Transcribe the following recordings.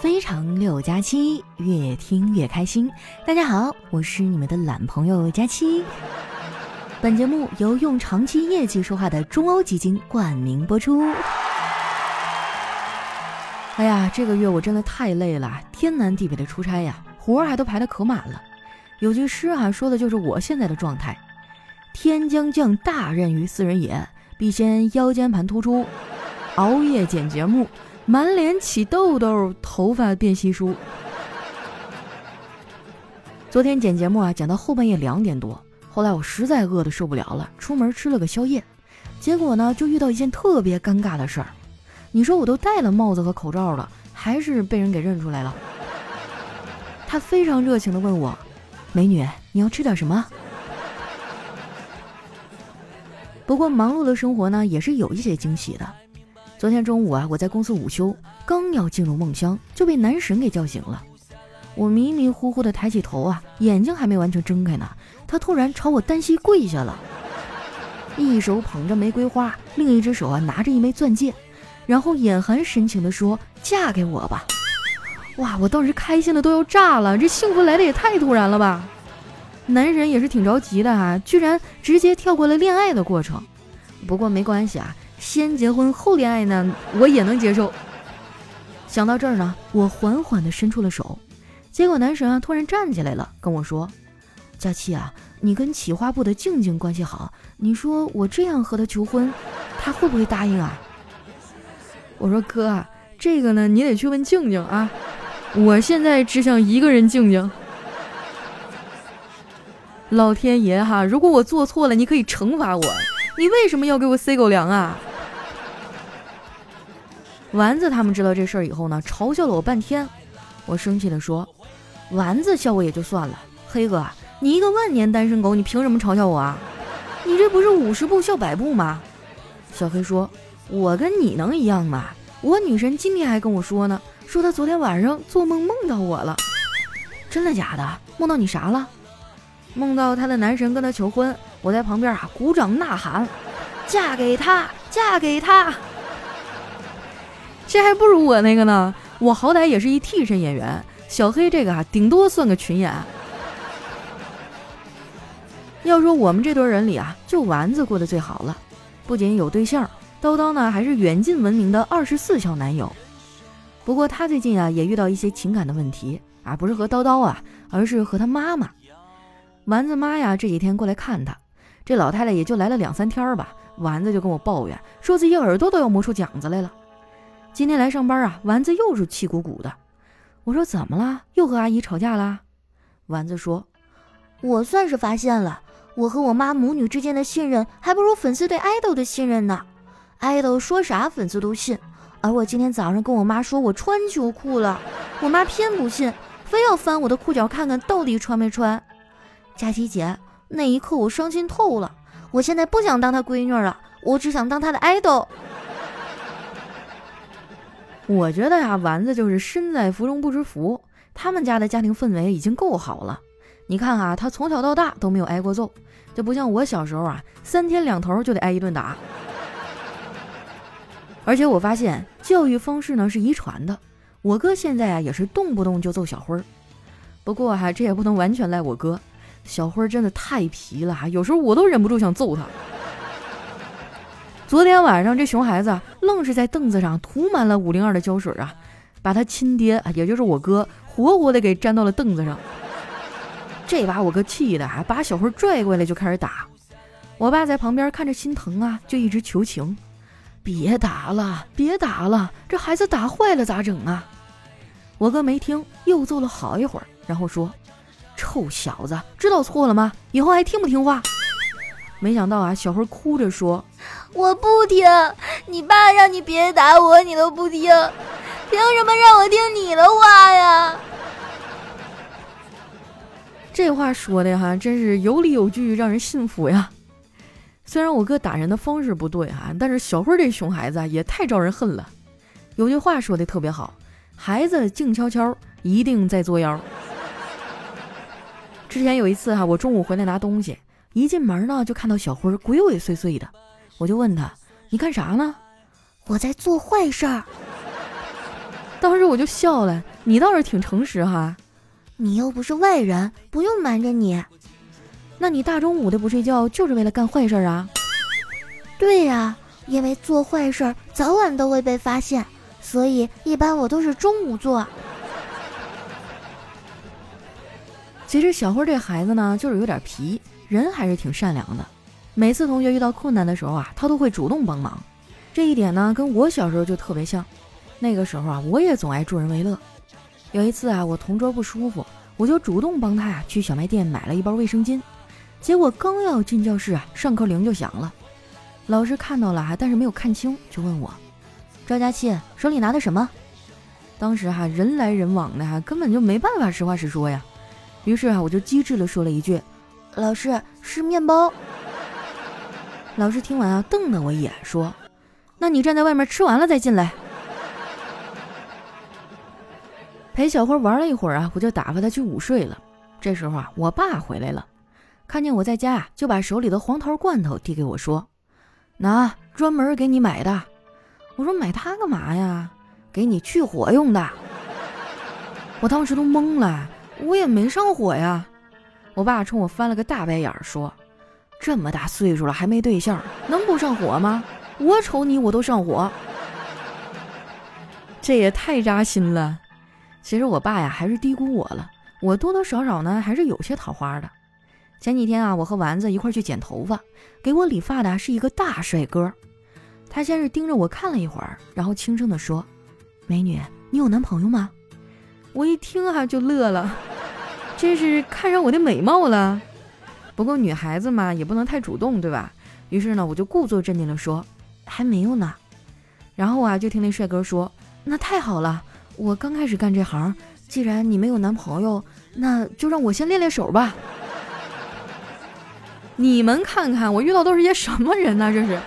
非常六加七，越听越开心。大家好，我是你们的懒朋友佳期。本节目由用长期业绩说话的中欧基金冠名播出。哎呀，这个月我真的太累了，天南地北的出差呀，活儿还都排得可满了。有句诗啊，说的就是我现在的状态：天将降大任于斯人也，必先腰间盘突出，熬夜剪节目，满脸起痘痘，头发变稀疏。昨天剪节目啊，剪到后半夜两点多。后来我实在饿得受不了了，出门吃了个宵夜，结果呢就遇到一件特别尴尬的事儿。你说我都戴了帽子和口罩了，还是被人给认出来了。他非常热情地问我：“美女，你要吃点什么？”不过忙碌的生活呢，也是有一些惊喜的。昨天中午啊，我在公司午休，刚要进入梦乡，就被男神给叫醒了。我迷迷糊糊的抬起头啊，眼睛还没完全睁开呢。他突然朝我单膝跪下了，一手捧着玫瑰花，另一只手啊拿着一枚钻戒，然后眼含深情地说：“嫁给我吧！”哇，我当时开心的都要炸了，这幸福来的也太突然了吧！男人也是挺着急的啊，居然直接跳过了恋爱的过程。不过没关系啊，先结婚后恋爱呢，我也能接受。想到这儿呢，我缓缓地伸出了手，结果男神啊突然站起来了，跟我说。佳期啊，你跟企划部的静静关系好，你说我这样和他求婚，他会不会答应啊？我说哥啊，这个呢你得去问静静啊，我现在只想一个人静静。老天爷哈，如果我做错了，你可以惩罚我，你为什么要给我塞狗粮啊？丸子他们知道这事儿以后呢，嘲笑了我半天，我生气的说，丸子笑我也就算了，黑哥。你一个万年单身狗，你凭什么嘲笑我啊？你这不是五十步笑百步吗？小黑说：“我跟你能一样吗？我女神今天还跟我说呢，说她昨天晚上做梦梦到我了。真的假的？梦到你啥了？梦到她的男神跟她求婚，我在旁边啊鼓掌呐喊，嫁给他，嫁给他。这还不如我那个呢，我好歹也是一替身演员，小黑这个啊顶多算个群演。”要说我们这堆人里啊，就丸子过得最好了，不仅有对象，叨叨呢还是远近闻名的二十四孝男友。不过他最近啊也遇到一些情感的问题啊，不是和叨叨啊，而是和他妈妈。丸子妈呀这几天过来看他，这老太太也就来了两三天吧，丸子就跟我抱怨，说自己耳朵都要磨出茧子来了。今天来上班啊，丸子又是气鼓鼓的。我说怎么了？又和阿姨吵架啦？丸子说：“我算是发现了。”我和我妈母女之间的信任还不如粉丝对爱豆的信任呢，爱豆说啥粉丝都信，而我今天早上跟我妈说我穿秋裤了，我妈偏不信，非要翻我的裤脚看看到底穿没穿。佳琪姐，那一刻我伤心透了，我现在不想当她闺女了，我只想当她的爱豆。我觉得呀，丸子就是身在福中不知福，他们家的家庭氛围已经够好了。你看啊，他从小到大都没有挨过揍，这不像我小时候啊，三天两头就得挨一顿打。而且我发现教育方式呢是遗传的，我哥现在啊也是动不动就揍小辉儿。不过哈，这也不能完全赖我哥，小辉儿真的太皮了哈，有时候我都忍不住想揍他。昨天晚上这熊孩子愣是在凳子上涂满了五零二的胶水啊，把他亲爹也就是我哥活活的给粘到了凳子上。这把我哥气的啊，把小辉拽过来就开始打。我爸在旁边看着心疼啊，就一直求情：“别打了，别打了，这孩子打坏了咋整啊？”我哥没听，又揍了好一会儿，然后说：“臭小子，知道错了吗？以后还听不听话？”没想到啊，小辉哭着说：“我不听，你爸让你别打我，你都不听，凭什么让我听你的话呀？”这话说的哈，真是有理有据，让人信服呀。虽然我哥打人的方式不对哈，但是小辉这熊孩子也太招人恨了。有句话说的特别好，孩子静悄悄，一定在作妖。之前有一次哈，我中午回来拿东西，一进门呢就看到小辉鬼鬼祟祟的，我就问他：“你干啥呢？”我在做坏事儿。当时我就笑了，你倒是挺诚实哈。你又不是外人，不用瞒着你。那你大中午的不睡觉，就是为了干坏事啊？对呀，因为做坏事早晚都会被发现，所以一般我都是中午做。其实小辉这孩子呢，就是有点皮，人还是挺善良的。每次同学遇到困难的时候啊，他都会主动帮忙。这一点呢，跟我小时候就特别像。那个时候啊，我也总爱助人为乐。有一次啊，我同桌不舒服，我就主动帮他呀去小卖店买了一包卫生巾。结果刚要进教室啊，上课铃就响了。老师看到了哈，但是没有看清，就问我：“赵佳琪，手里拿的什么？”当时哈，人来人往的哈，根本就没办法实话实说呀。于是啊，我就机智的说了一句：“老师是面包。”老师听完啊，瞪了我一眼，说：“那你站在外面吃完了再进来。”陪小辉玩了一会儿啊，我就打发他去午睡了。这时候啊，我爸回来了，看见我在家啊，就把手里的黄桃罐头递给我说：“拿，专门给你买的。”我说：“买它干嘛呀？给你去火用的。”我当时都懵了。我也没上火呀，我爸冲我翻了个大白眼儿，说：“这么大岁数了还没对象，能不上火吗？我瞅你我都上火。”这也太扎心了。其实我爸呀还是低估我了，我多多少少呢还是有些桃花的。前几天啊，我和丸子一块去剪头发，给我理发的是一个大帅哥。他先是盯着我看了一会儿，然后轻声地说：“美女，你有男朋友吗？”我一听啊就乐了。这是看上我的美貌了，不过女孩子嘛也不能太主动，对吧？于是呢，我就故作镇定的说：“还没有呢。”然后啊，就听那帅哥说：“那太好了，我刚开始干这行，既然你没有男朋友，那就让我先练练手吧。”你们看看，我遇到都是些什么人呢？这是。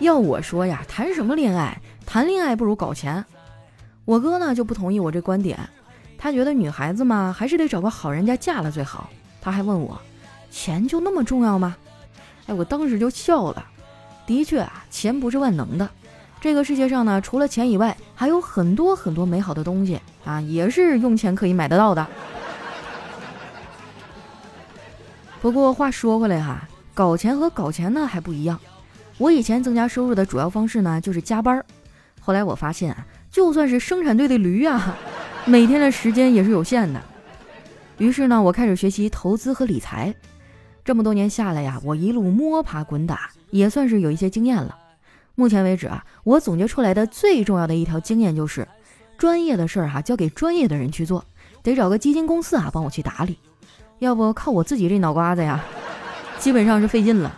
要我说呀，谈什么恋爱？谈恋爱不如搞钱。我哥呢就不同意我这观点。他觉得女孩子嘛，还是得找个好人家嫁了最好。他还问我，钱就那么重要吗？哎，我当时就笑了。的确啊，钱不是万能的。这个世界上呢，除了钱以外，还有很多很多美好的东西啊，也是用钱可以买得到的。不过话说回来哈，搞钱和搞钱呢还不一样。我以前增加收入的主要方式呢，就是加班儿。后来我发现啊，就算是生产队的驴啊。每天的时间也是有限的，于是呢，我开始学习投资和理财。这么多年下来呀，我一路摸爬滚打，也算是有一些经验了。目前为止啊，我总结出来的最重要的一条经验就是，专业的事儿哈，交给专业的人去做，得找个基金公司啊帮我去打理，要不靠我自己这脑瓜子呀，基本上是费劲了。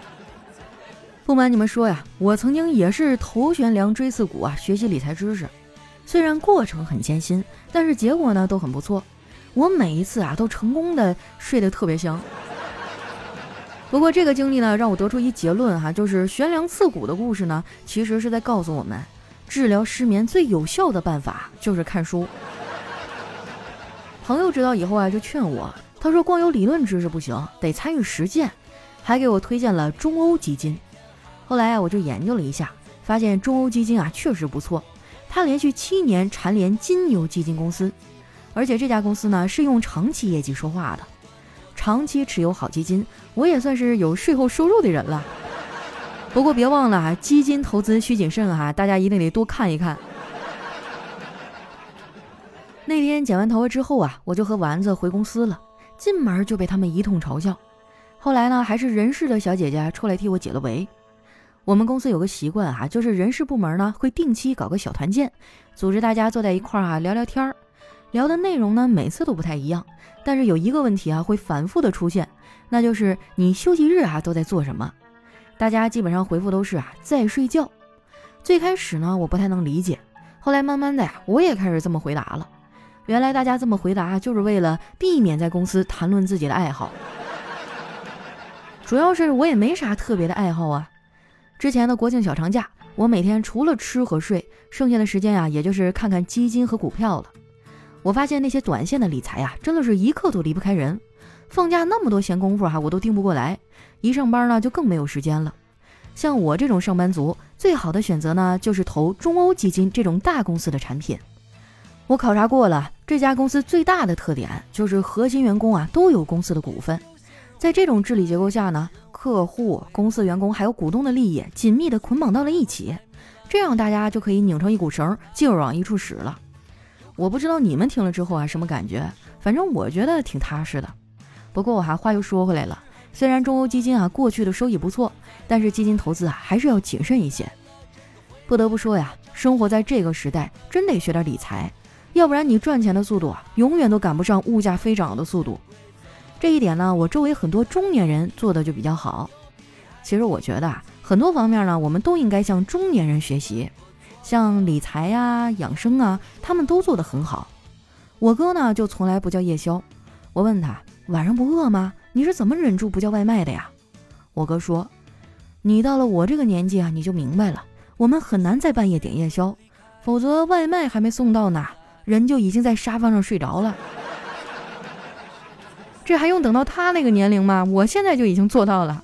不瞒你们说呀，我曾经也是头悬梁锥刺股啊，学习理财知识。虽然过程很艰辛，但是结果呢都很不错。我每一次啊都成功的睡得特别香。不过这个经历呢让我得出一结论哈，就是悬梁刺股的故事呢，其实是在告诉我们，治疗失眠最有效的办法就是看书。朋友知道以后啊就劝我，他说光有理论知识不行，得参与实践，还给我推荐了中欧基金。后来啊我就研究了一下，发现中欧基金啊确实不错。他连续七年蝉联金牛基金公司，而且这家公司呢是用长期业绩说话的，长期持有好基金，我也算是有税后收入的人了。不过别忘了啊，基金投资需谨慎哈，大家一定得多看一看。那天剪完头发之后啊，我就和丸子回公司了，进门就被他们一通嘲笑。后来呢，还是人事的小姐姐出来替我解了围。我们公司有个习惯哈，就是人事部门呢会定期搞个小团建，组织大家坐在一块儿啊聊聊天儿，聊的内容呢每次都不太一样，但是有一个问题啊会反复的出现，那就是你休息日啊都在做什么？大家基本上回复都是啊在睡觉。最开始呢我不太能理解，后来慢慢的呀我也开始这么回答了。原来大家这么回答就是为了避免在公司谈论自己的爱好，主要是我也没啥特别的爱好啊。之前的国庆小长假，我每天除了吃和睡，剩下的时间呀，也就是看看基金和股票了。我发现那些短线的理财呀，真的是一刻都离不开人。放假那么多闲工夫哈，我都盯不过来。一上班呢，就更没有时间了。像我这种上班族，最好的选择呢，就是投中欧基金这种大公司的产品。我考察过了，这家公司最大的特点就是核心员工啊都有公司的股份。在这种治理结构下呢，客户、公司员工还有股东的利益紧密地捆绑到了一起，这样大家就可以拧成一股绳，劲儿往一处使了。我不知道你们听了之后啊什么感觉，反正我觉得挺踏实的。不过我还话又说回来了。虽然中欧基金啊过去的收益不错，但是基金投资啊还是要谨慎一些。不得不说呀，生活在这个时代，真得学点理财，要不然你赚钱的速度啊永远都赶不上物价飞涨的速度。这一点呢，我周围很多中年人做的就比较好。其实我觉得啊，很多方面呢，我们都应该向中年人学习，像理财呀、养生啊，他们都做得很好。我哥呢就从来不叫夜宵，我问他晚上不饿吗？你是怎么忍住不叫外卖的呀？我哥说：“你到了我这个年纪啊，你就明白了，我们很难在半夜点夜宵，否则外卖还没送到呢，人就已经在沙发上睡着了。这还用等到他那个年龄吗？我现在就已经做到了，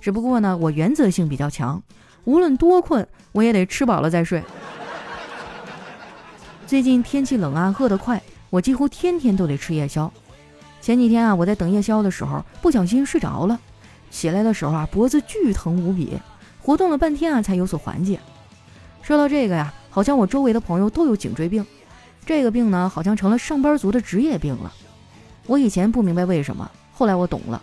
只不过呢，我原则性比较强，无论多困，我也得吃饱了再睡。最近天气冷啊，饿得快，我几乎天天都得吃夜宵。”前几天啊，我在等夜宵的时候不小心睡着了，起来的时候啊脖子巨疼无比，活动了半天啊才有所缓解。说到这个呀，好像我周围的朋友都有颈椎病，这个病呢好像成了上班族的职业病了。我以前不明白为什么，后来我懂了，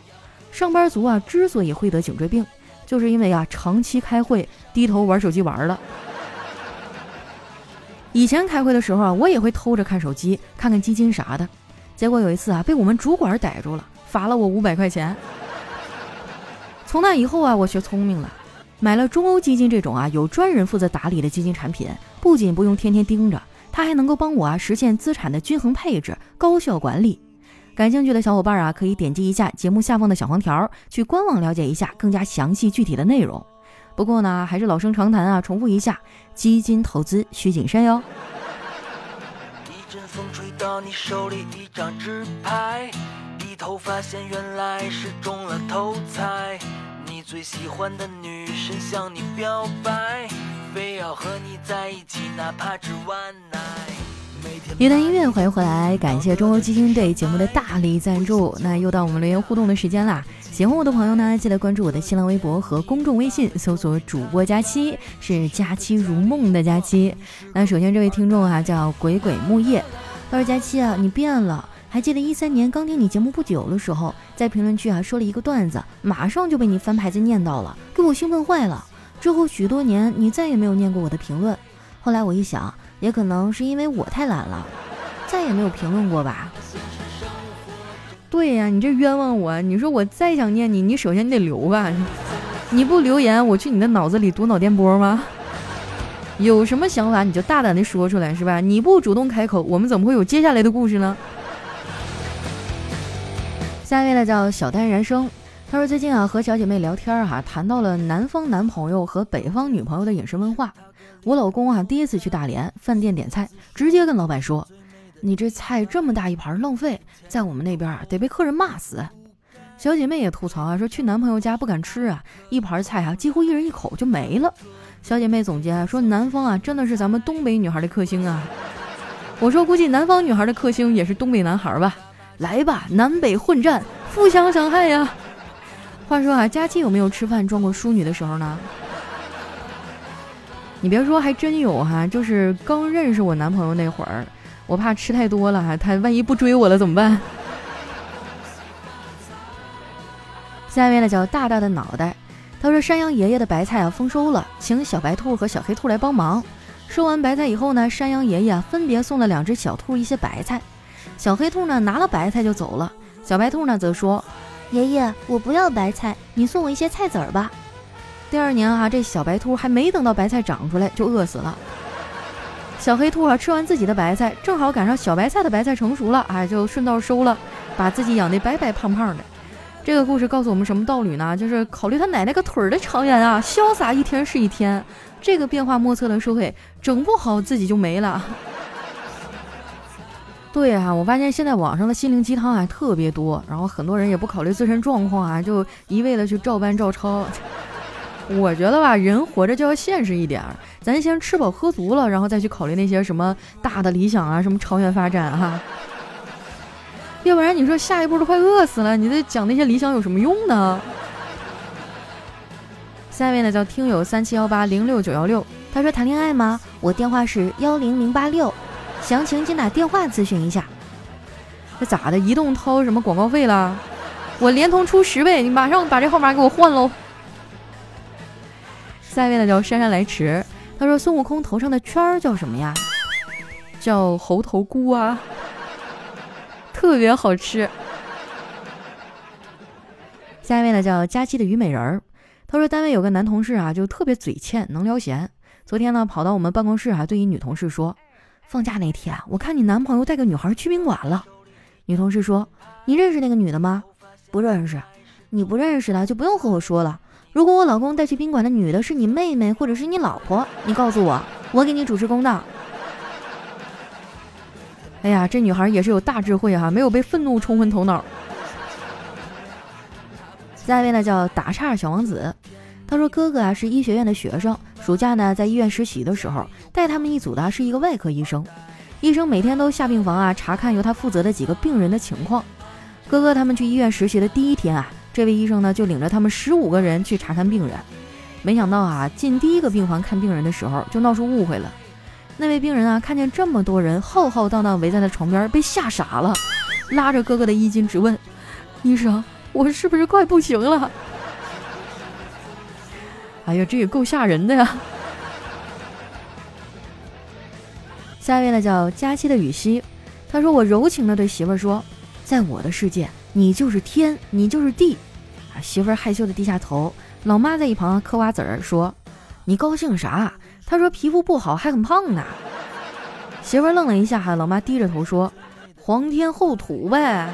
上班族啊之所以会得颈椎病，就是因为啊长期开会低头玩手机玩了。以前开会的时候啊，我也会偷着看手机，看看基金啥的。结果有一次啊，被我们主管逮住了，罚了我五百块钱。从那以后啊，我学聪明了，买了中欧基金这种啊有专人负责打理的基金产品，不仅不用天天盯着，它还能够帮我啊实现资产的均衡配置、高效管理。感兴趣的小伙伴啊，可以点击一下节目下方的小黄条，去官网了解一下更加详细具体的内容。不过呢，还是老生常谈啊，重复一下，基金投资需谨慎哟。一阵风吹到你手里一张纸牌，低头发现原来是中了头彩。你最喜欢的女神向你表白，非要和你在一起，哪怕只晚奶。一段音乐，欢迎回来，感谢中欧基金对节目的大力赞助。那又到我们留言互动的时间啦！喜欢我的朋友呢，记得关注我的新浪微博和公众微信，搜索主播佳期，是佳期如梦的佳期。那首先这位听众啊，叫鬼鬼木叶。他说：“佳期啊，你变了。还记得一三年刚听你节目不久的时候，在评论区啊说了一个段子，马上就被你翻牌子念到了，给我兴奋坏了。之后许多年，你再也没有念过我的评论。后来我一想，也可能是因为我太懒了，再也没有评论过吧。对呀，你这冤枉我。你说我再想念你，你首先你得留吧？你不留言，我去你的脑子里读脑电波吗？”有什么想法你就大胆的说出来，是吧？你不主动开口，我们怎么会有接下来的故事呢？下一位呢叫小丹人生，他说最近啊和小姐妹聊天哈，谈到了南方男朋友和北方女朋友的饮食文化。我老公啊第一次去大连饭店点菜，直接跟老板说：“你这菜这么大一盘浪费，在我们那边啊得被客人骂死。”小姐妹也吐槽啊说去男朋友家不敢吃啊，一盘菜啊几乎一人一口就没了。小姐妹总结啊说：“南方啊，真的是咱们东北女孩的克星啊！”我说：“估计南方女孩的克星也是东北男孩吧？”来吧，南北混战，互相伤害呀！话说啊，佳期有没有吃饭装过淑女的时候呢？你别说，还真有哈！就是刚认识我男朋友那会儿，我怕吃太多了哈，他万一不追我了怎么办？下一位呢，叫大大的脑袋。他说：“山羊爷爷的白菜啊丰收了，请小白兔和小黑兔来帮忙。收完白菜以后呢，山羊爷爷分别送了两只小兔一些白菜。小黑兔呢拿了白菜就走了，小白兔呢则说：‘爷爷，我不要白菜，你送我一些菜籽儿吧。’第二年啊，这小白兔还没等到白菜长出来就饿死了。小黑兔啊吃完自己的白菜，正好赶上小白菜的白菜成熟了，哎，就顺道收了，把自己养得白白胖胖的。”这个故事告诉我们什么道理呢？就是考虑他奶奶个腿儿的长远啊，潇洒一天是一天。这个变化莫测的社会，整不好自己就没了。对啊，我发现现在网上的心灵鸡汤还特别多，然后很多人也不考虑自身状况啊，就一味的去照搬照抄。我觉得吧，人活着就要现实一点儿，咱先吃饱喝足了，然后再去考虑那些什么大的理想啊，什么长远发展哈。要不然你说下一步都快饿死了，你再讲那些理想有什么用呢？下面呢叫听友三七幺八零六九幺六，他说谈恋爱吗？我电话是幺零零八六，详情请打电话咨询一下。这咋的？移动掏什么广告费了？我联通出十倍，你马上把这号码给我换喽。下一位呢叫姗姗来迟，他说孙悟空头上的圈儿叫什么呀？叫猴头菇啊，特别好吃。下一位呢叫佳期的虞美人儿。他说：“单位有个男同事啊，就特别嘴欠，能聊闲。昨天呢，跑到我们办公室啊，对一女同事说：‘放假那天，我看你男朋友带个女孩去宾馆了。’女同事说：‘你认识那个女的吗？’不认识。你不认识的就不用和我说了。如果我老公带去宾馆的女的是你妹妹或者是你老婆，你告诉我，我给你主持公道。哎呀，这女孩也是有大智慧哈，没有被愤怒冲昏头脑。”下一位呢叫打岔小王子，他说哥哥啊是医学院的学生，暑假呢在医院实习的时候，带他们一组的是一个外科医生，医生每天都下病房啊查看由他负责的几个病人的情况。哥哥他们去医院实习的第一天啊，这位医生呢就领着他们十五个人去查看病人，没想到啊进第一个病房看病人的时候就闹出误会了，那位病人啊看见这么多人浩浩荡荡围在他床边，被吓傻了，拉着哥哥的衣襟直问医生。我是不是快不行了？哎呀，这也够吓人的呀！下一位呢叫佳期的雨熙，他说：“我柔情的对媳妇儿说，在我的世界，你就是天，你就是地。”媳妇儿害羞的低下头。老妈在一旁嗑瓜子儿说：“你高兴啥？”他说：“皮肤不好，还很胖呢。”媳妇儿愣了一下，哈，老妈低着头说：“皇天厚土呗。”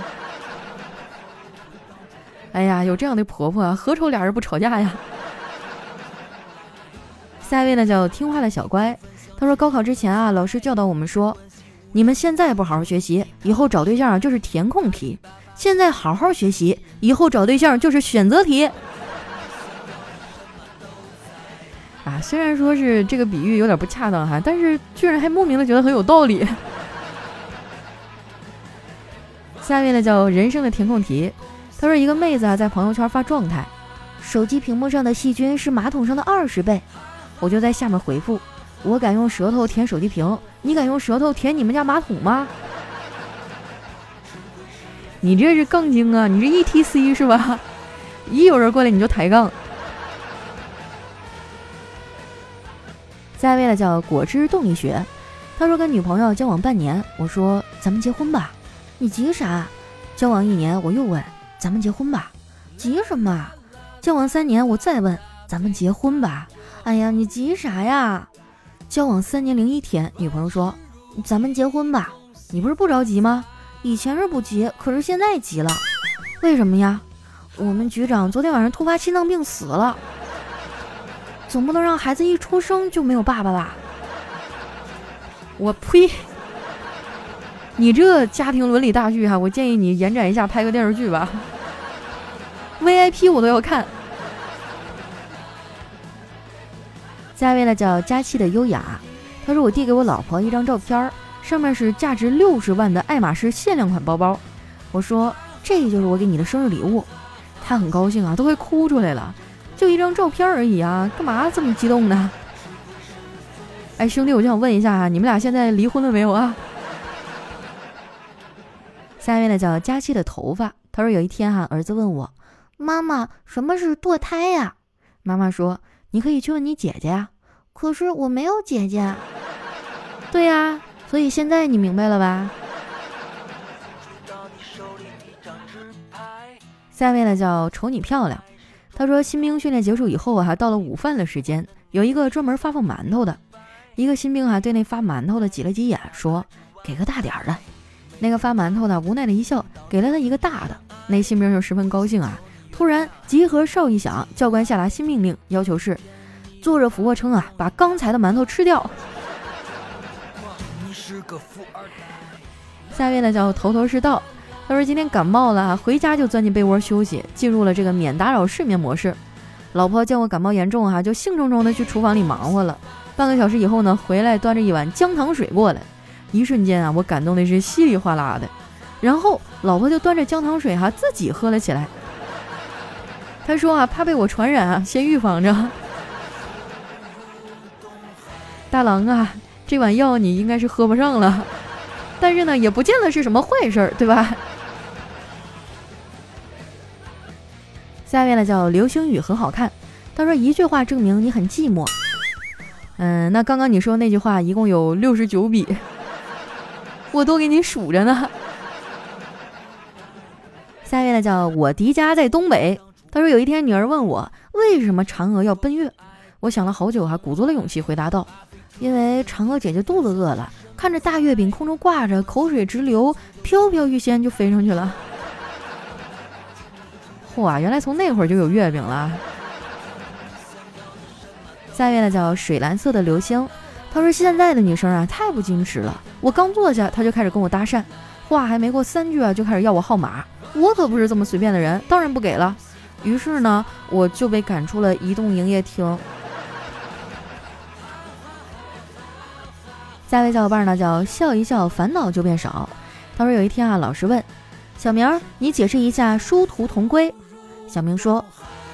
哎呀，有这样的婆婆，何愁俩人不吵架呀？下一位呢叫听话的小乖，他说高考之前啊，老师教导我们说，你们现在不好好学习，以后找对象就是填空题；现在好好学习，以后找对象就是选择题。啊，虽然说是这个比喻有点不恰当哈，但是居然还莫名的觉得很有道理。下面呢叫人生的填空题。他说：“一个妹子啊，在朋友圈发状态，手机屏幕上的细菌是马桶上的二十倍。”我就在下面回复：“我敢用舌头舔手机屏，你敢用舌头舔你们家马桶吗？”你这是杠精啊！你这 E T C 是吧？一有人过来你就抬杠。下一位呢叫果汁动力学，他说跟女朋友交往半年，我说咱们结婚吧，你急啥？交往一年，我又问。咱们结婚吧，急什么？交往三年，我再问，咱们结婚吧。哎呀，你急啥呀？交往三年零一天，女朋友说，咱们结婚吧。你不是不着急吗？以前是不急，可是现在急了。为什么呀？我们局长昨天晚上突发心脏病死了，总不能让孩子一出生就没有爸爸吧？我呸！你这家庭伦理大剧哈，我建议你延展一下，拍个电视剧吧。VIP 我都要看。下一位呢叫佳期的优雅，他说我递给我老婆一张照片儿，上面是价值六十万的爱马仕限量款包包。我说这就是我给你的生日礼物，他很高兴啊，都快哭出来了。就一张照片而已啊，干嘛这么激动呢？哎，兄弟，我就想问一下啊，你们俩现在离婚了没有啊？下一位呢叫佳期的头发，他说有一天哈，儿子问我，妈妈什么是堕胎呀？妈妈说你可以去问你姐姐呀。可是我没有姐姐。对呀，所以现在你明白了吧？下一位呢叫瞅你漂亮，他说新兵训练结束以后啊，到了午饭的时间，有一个专门发放馒头的，一个新兵啊对那发馒头的挤了挤眼，说给个大点儿的。那个发馒头的无奈的一笑，给了他一个大的。那新兵就十分高兴啊。突然集合哨一响，教官下达新命令，要求是坐着俯卧撑啊，把刚才的馒头吃掉。下面呢叫头头是道，他说今天感冒了，回家就钻进被窝休息，进入了这个免打扰睡眠模式。老婆见我感冒严重哈，就兴冲冲的去厨房里忙活了。半个小时以后呢，回来端着一碗姜糖水过来，一瞬间啊，我感动的是稀里哗啦的。然后老婆就端着姜糖水哈自己喝了起来。他说啊，怕被我传染啊，先预防着。大郎啊，这碗药你应该是喝不上了，但是呢，也不见得是什么坏事儿，对吧？下面呢叫流星雨很好看，他说一句话证明你很寂寞。嗯，那刚刚你说那句话一共有六十九笔，我都给你数着呢。下面呢叫我迪家在东北，他说有一天女儿问我为什么嫦娥要奔月，我想了好久还鼓足了勇气回答道：因为嫦娥姐姐肚子饿了，看着大月饼空中挂着，口水直流，飘飘欲仙就飞上去了。嚯，原来从那会儿就有月饼了。下面呢叫水蓝色的流星，他说现在的女生啊太不矜持了。我刚坐下，他就开始跟我搭讪，话还没过三句啊，就开始要我号码。我可不是这么随便的人，当然不给了。于是呢，我就被赶出了移动营业厅。下一位小伙伴呢叫笑一笑，烦恼就变少。他说有一天啊，老师问小明儿，你解释一下殊途同归。小明说：“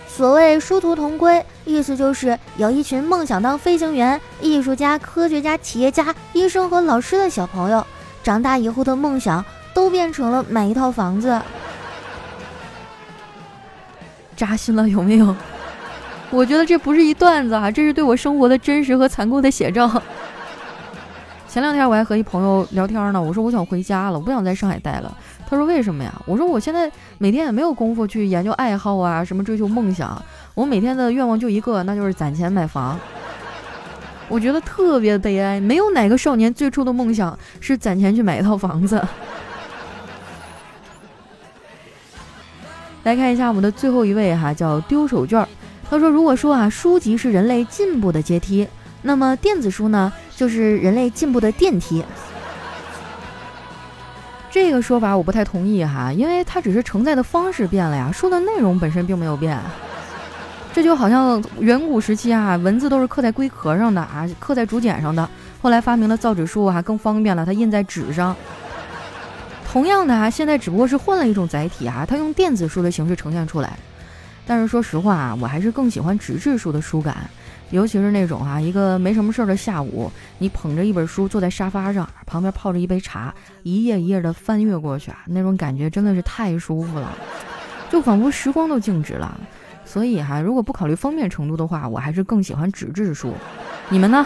所谓殊途同归，意思就是有一群梦想当飞行员、艺术家、科学家、企业家、医生和老师的小朋友，长大以后的梦想都变成了买一套房子。”扎心了有没有？我觉得这不是一段子啊，这是对我生活的真实和残酷的写照。前两天我还和一朋友聊天呢，我说我想回家了，我不想在上海待了。他说为什么呀？我说我现在每天也没有功夫去研究爱好啊，什么追求梦想。我每天的愿望就一个，那就是攒钱买房。我觉得特别悲哀，没有哪个少年最初的梦想是攒钱去买一套房子。来看一下我们的最后一位哈，叫丢手绢儿。他说，如果说啊，书籍是人类进步的阶梯，那么电子书呢，就是人类进步的电梯。这个说法我不太同意哈，因为它只是承载的方式变了呀，书的内容本身并没有变。这就好像远古时期啊，文字都是刻在龟壳上的啊，刻在竹简上的，后来发明了造纸术啊，更方便了，它印在纸上。同样的啊，现在只不过是换了一种载体啊，它用电子书的形式呈现出来。但是说实话啊，我还是更喜欢纸质书的书感。尤其是那种啊，一个没什么事儿的下午，你捧着一本书坐在沙发上，旁边泡着一杯茶，一页一页的翻阅过去啊，那种感觉真的是太舒服了，就仿佛时光都静止了。所以哈，如果不考虑方便程度的话，我还是更喜欢纸质书。你们呢？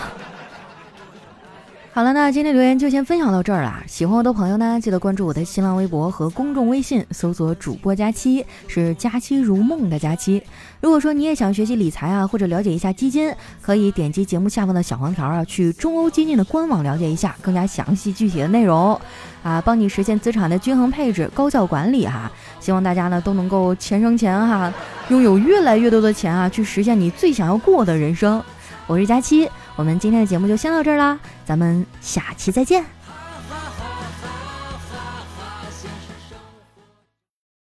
好了，那今天留言就先分享到这儿啦。喜欢我的朋友呢，记得关注我的新浪微博和公众微信，搜索“主播佳期”，是“佳期如梦”的佳期。如果说你也想学习理财啊，或者了解一下基金，可以点击节目下方的小黄条啊，去中欧基金的官网了解一下更加详细具体的内容啊，帮你实现资产的均衡配置、高效管理哈。希望大家呢都能够钱生钱哈，拥有越来越多的钱啊，去实现你最想要过的人生。我是佳期。我们今天的节目就先到这儿啦，咱们下期再见。